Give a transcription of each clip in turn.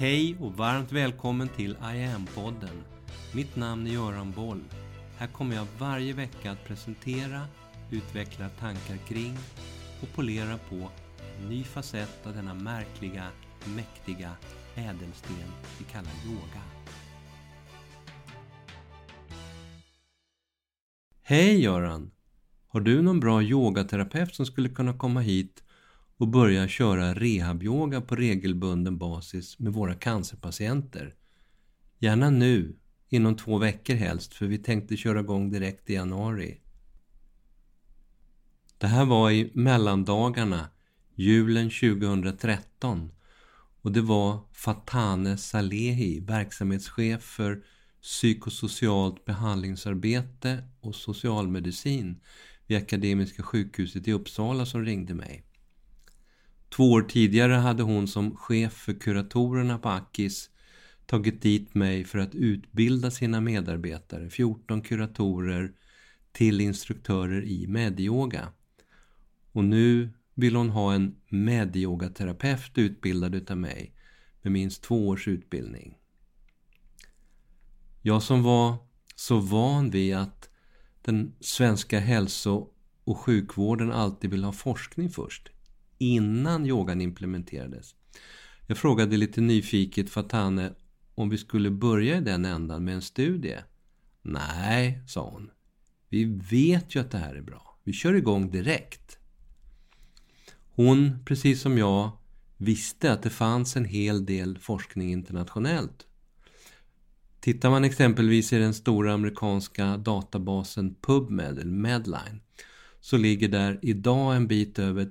Hej och varmt välkommen till I am-podden. Mitt namn är Göran Boll. Här kommer jag varje vecka att presentera, utveckla tankar kring och polera på en ny facett av denna märkliga, mäktiga ädelsten vi kallar yoga. Hej Göran! Har du någon bra yogaterapeut som skulle kunna komma hit och börja köra rehabyoga på regelbunden basis med våra cancerpatienter? Gärna nu, inom två veckor helst, för vi tänkte köra igång direkt i januari. Det här var i mellandagarna, julen 2013 och det var Fatane Salehi, verksamhetschef för psykosocialt behandlingsarbete och socialmedicin vid Akademiska sjukhuset i Uppsala som ringde mig. Två år tidigare hade hon som chef för kuratorerna på Akis tagit dit mig för att utbilda sina medarbetare, 14 kuratorer, till instruktörer i medyoga. Och nu vill hon ha en medyogaterapeut utbildad utav mig med minst två års utbildning. Jag som var så van vid att den svenska hälso och sjukvården alltid vill ha forskning först, innan yogan implementerades. Jag frågade lite nyfiket Fatane om vi skulle börja i den ändan med en studie. Nej, sa hon. Vi vet ju att det här är bra. Vi kör igång direkt. Hon, precis som jag, visste att det fanns en hel del forskning internationellt. Tittar man exempelvis i den stora amerikanska databasen PubMed, eller Medline, så ligger där idag en bit över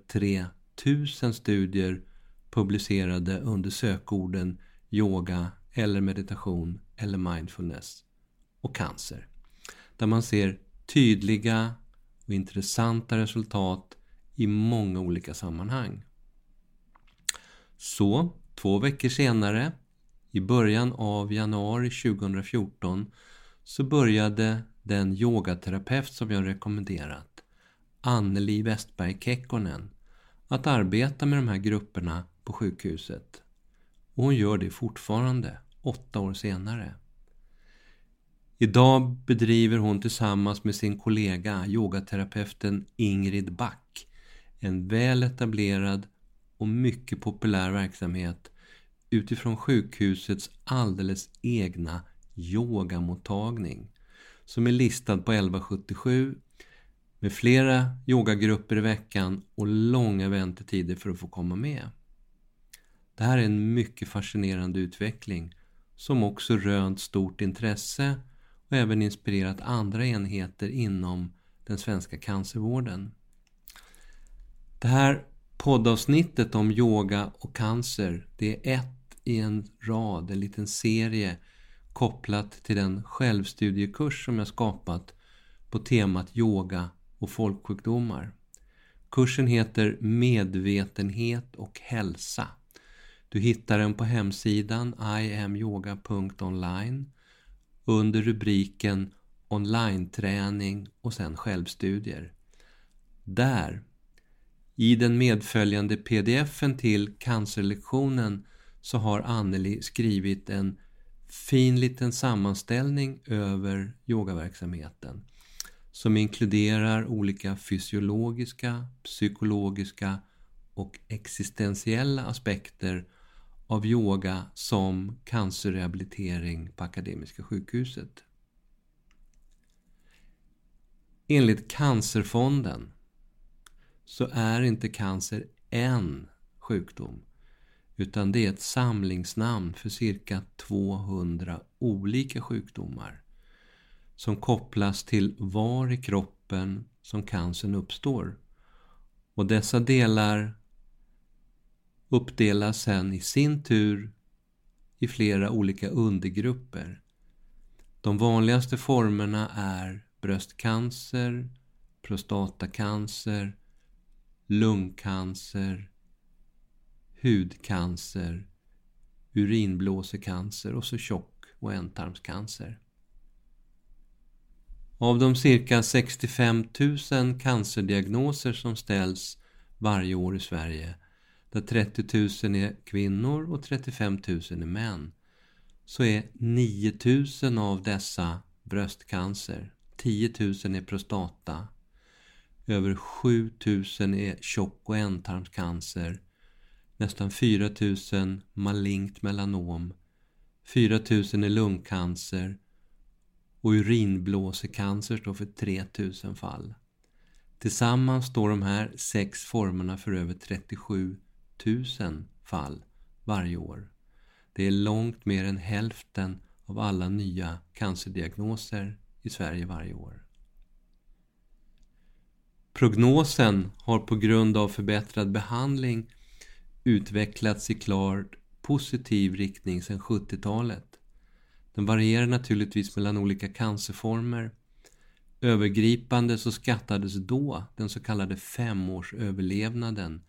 tusen studier publicerade under sökorden yoga eller meditation eller mindfulness och cancer. Där man ser tydliga och intressanta resultat i många olika sammanhang. Så, två veckor senare, i början av januari 2014, så började den yogaterapeut som jag rekommenderat, Anneli Westberg Kekkonen, att arbeta med de här grupperna på sjukhuset. Och hon gör det fortfarande, åtta år senare. Idag bedriver hon tillsammans med sin kollega yogaterapeuten Ingrid Back en väl etablerad och mycket populär verksamhet utifrån sjukhusets alldeles egna yogamottagning som är listad på 1177 med flera yogagrupper i veckan och långa väntetider för att få komma med. Det här är en mycket fascinerande utveckling som också rönt stort intresse och även inspirerat andra enheter inom den svenska cancervården. Det här poddavsnittet om yoga och cancer, det är ett i en rad, en liten serie kopplat till den självstudiekurs som jag skapat på temat yoga och folksjukdomar. Kursen heter Medvetenhet och hälsa. Du hittar den på hemsidan iamyoga.online under rubriken online-träning och sen självstudier. Där i den medföljande pdfen till cancerlektionen så har Anneli skrivit en fin liten sammanställning över yogaverksamheten som inkluderar olika fysiologiska, psykologiska och existentiella aspekter av yoga som cancerrehabilitering på Akademiska sjukhuset. Enligt Cancerfonden så är inte cancer en sjukdom utan det är ett samlingsnamn för cirka 200 olika sjukdomar som kopplas till var i kroppen som cancern uppstår. Och dessa delar uppdelas sen i sin tur i flera olika undergrupper. De vanligaste formerna är bröstcancer, prostatacancer, lungcancer, hudcancer, urinblåsecancer och så tjock och ändtarmscancer. Av de cirka 65 000 cancerdiagnoser som ställs varje år i Sverige där 30 000 är kvinnor och 35 000 är män, så är 9 000 av dessa bröstcancer, 10 000 är prostata, över 7 000 är tjock och ändtarmscancer, nästan 4 000 malignt melanom, 4 000 är lungcancer och urinblåsecancer står för 3000 fall. Tillsammans står de här sex formerna för över 37 000 fall varje år. Det är långt mer än hälften av alla nya cancerdiagnoser i Sverige varje år. Prognosen har på grund av förbättrad behandling utvecklats i klart positiv riktning sedan 70-talet. Den varierar naturligtvis mellan olika cancerformer. Övergripande så skattades då den så kallade femårsöverlevnaden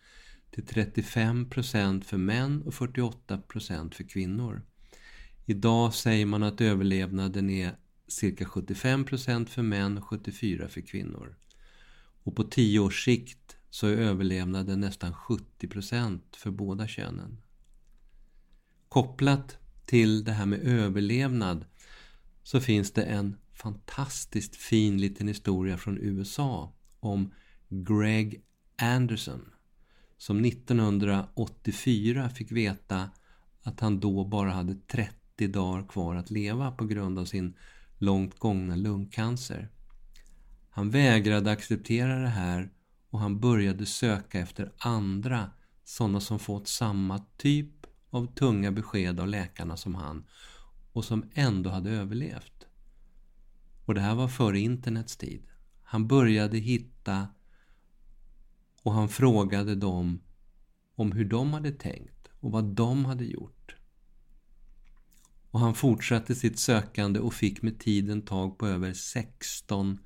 till 35% för män och 48% för kvinnor. Idag säger man att överlevnaden är cirka 75% för män och 74% för kvinnor. Och på 10 års sikt så är överlevnaden nästan 70% för båda könen. Kopplat till det här med överlevnad så finns det en fantastiskt fin liten historia från USA om Greg Anderson som 1984 fick veta att han då bara hade 30 dagar kvar att leva på grund av sin långt gångna lungcancer. Han vägrade acceptera det här och han började söka efter andra sådana som fått samma typ av tunga besked av läkarna som han och som ändå hade överlevt. Och det här var före internets tid. Han började hitta och han frågade dem om hur de hade tänkt och vad de hade gjort. Och han fortsatte sitt sökande och fick med tiden tag på över 16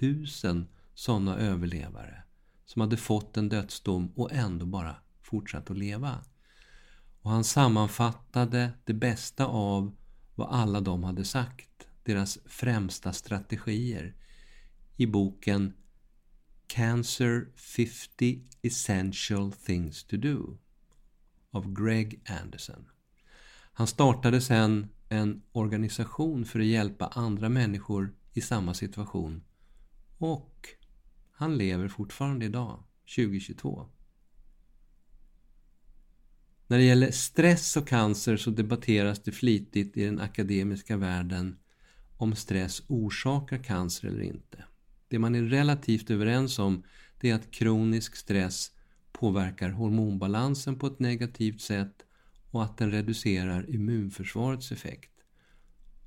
000 sådana överlevare som hade fått en dödsdom och ändå bara fortsatt att leva. Och han sammanfattade det bästa av vad alla de hade sagt, deras främsta strategier, i boken Cancer 50 Essential Things to Do av Greg Anderson. Han startade sedan en organisation för att hjälpa andra människor i samma situation och han lever fortfarande idag, 2022. När det gäller stress och cancer så debatteras det flitigt i den akademiska världen om stress orsakar cancer eller inte. Det man är relativt överens om det är att kronisk stress påverkar hormonbalansen på ett negativt sätt och att den reducerar immunförsvarets effekt.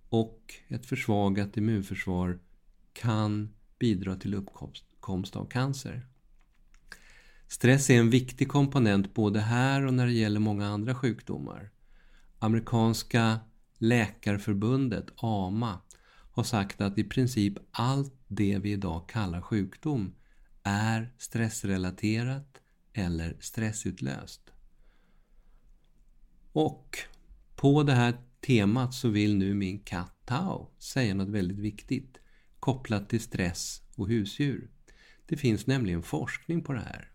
Och ett försvagat immunförsvar kan bidra till uppkomst av cancer. Stress är en viktig komponent både här och när det gäller många andra sjukdomar. Amerikanska läkarförbundet, AMA, har sagt att i princip allt det vi idag kallar sjukdom är stressrelaterat eller stressutlöst. Och på det här temat så vill nu min katt Tao säga något väldigt viktigt kopplat till stress och husdjur. Det finns nämligen forskning på det här.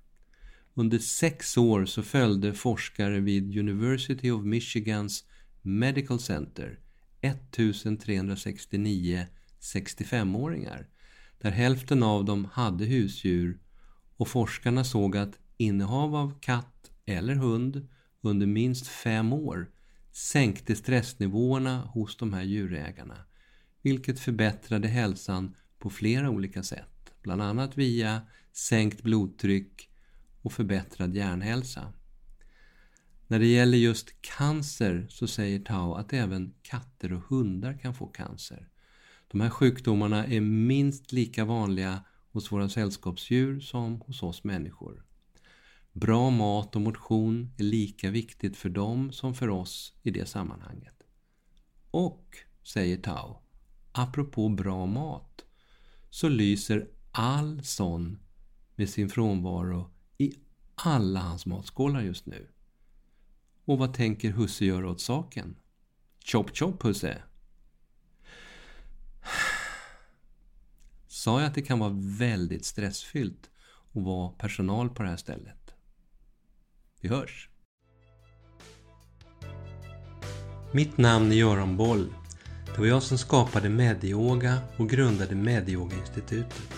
Under sex år så följde forskare vid University of Michigans Medical Center 1369 65-åringar där hälften av dem hade husdjur och forskarna såg att innehav av katt eller hund under minst fem år sänkte stressnivåerna hos de här djurägarna vilket förbättrade hälsan på flera olika sätt, bland annat via sänkt blodtryck och förbättrad hjärnhälsa. När det gäller just cancer så säger Tao att även katter och hundar kan få cancer. De här sjukdomarna är minst lika vanliga hos våra sällskapsdjur som hos oss människor. Bra mat och motion är lika viktigt för dem som för oss i det sammanhanget. Och, säger Tao, apropå bra mat, så lyser all sån med sin frånvaro alla hans matskålar just nu. Och vad tänker husse göra åt saken? Chop chop husse! Sa jag att det kan vara väldigt stressfyllt att vara personal på det här stället? Vi hörs! Mitt namn är Göran Boll. Det var jag som skapade Medyoga och grundade Medyoga-institutet.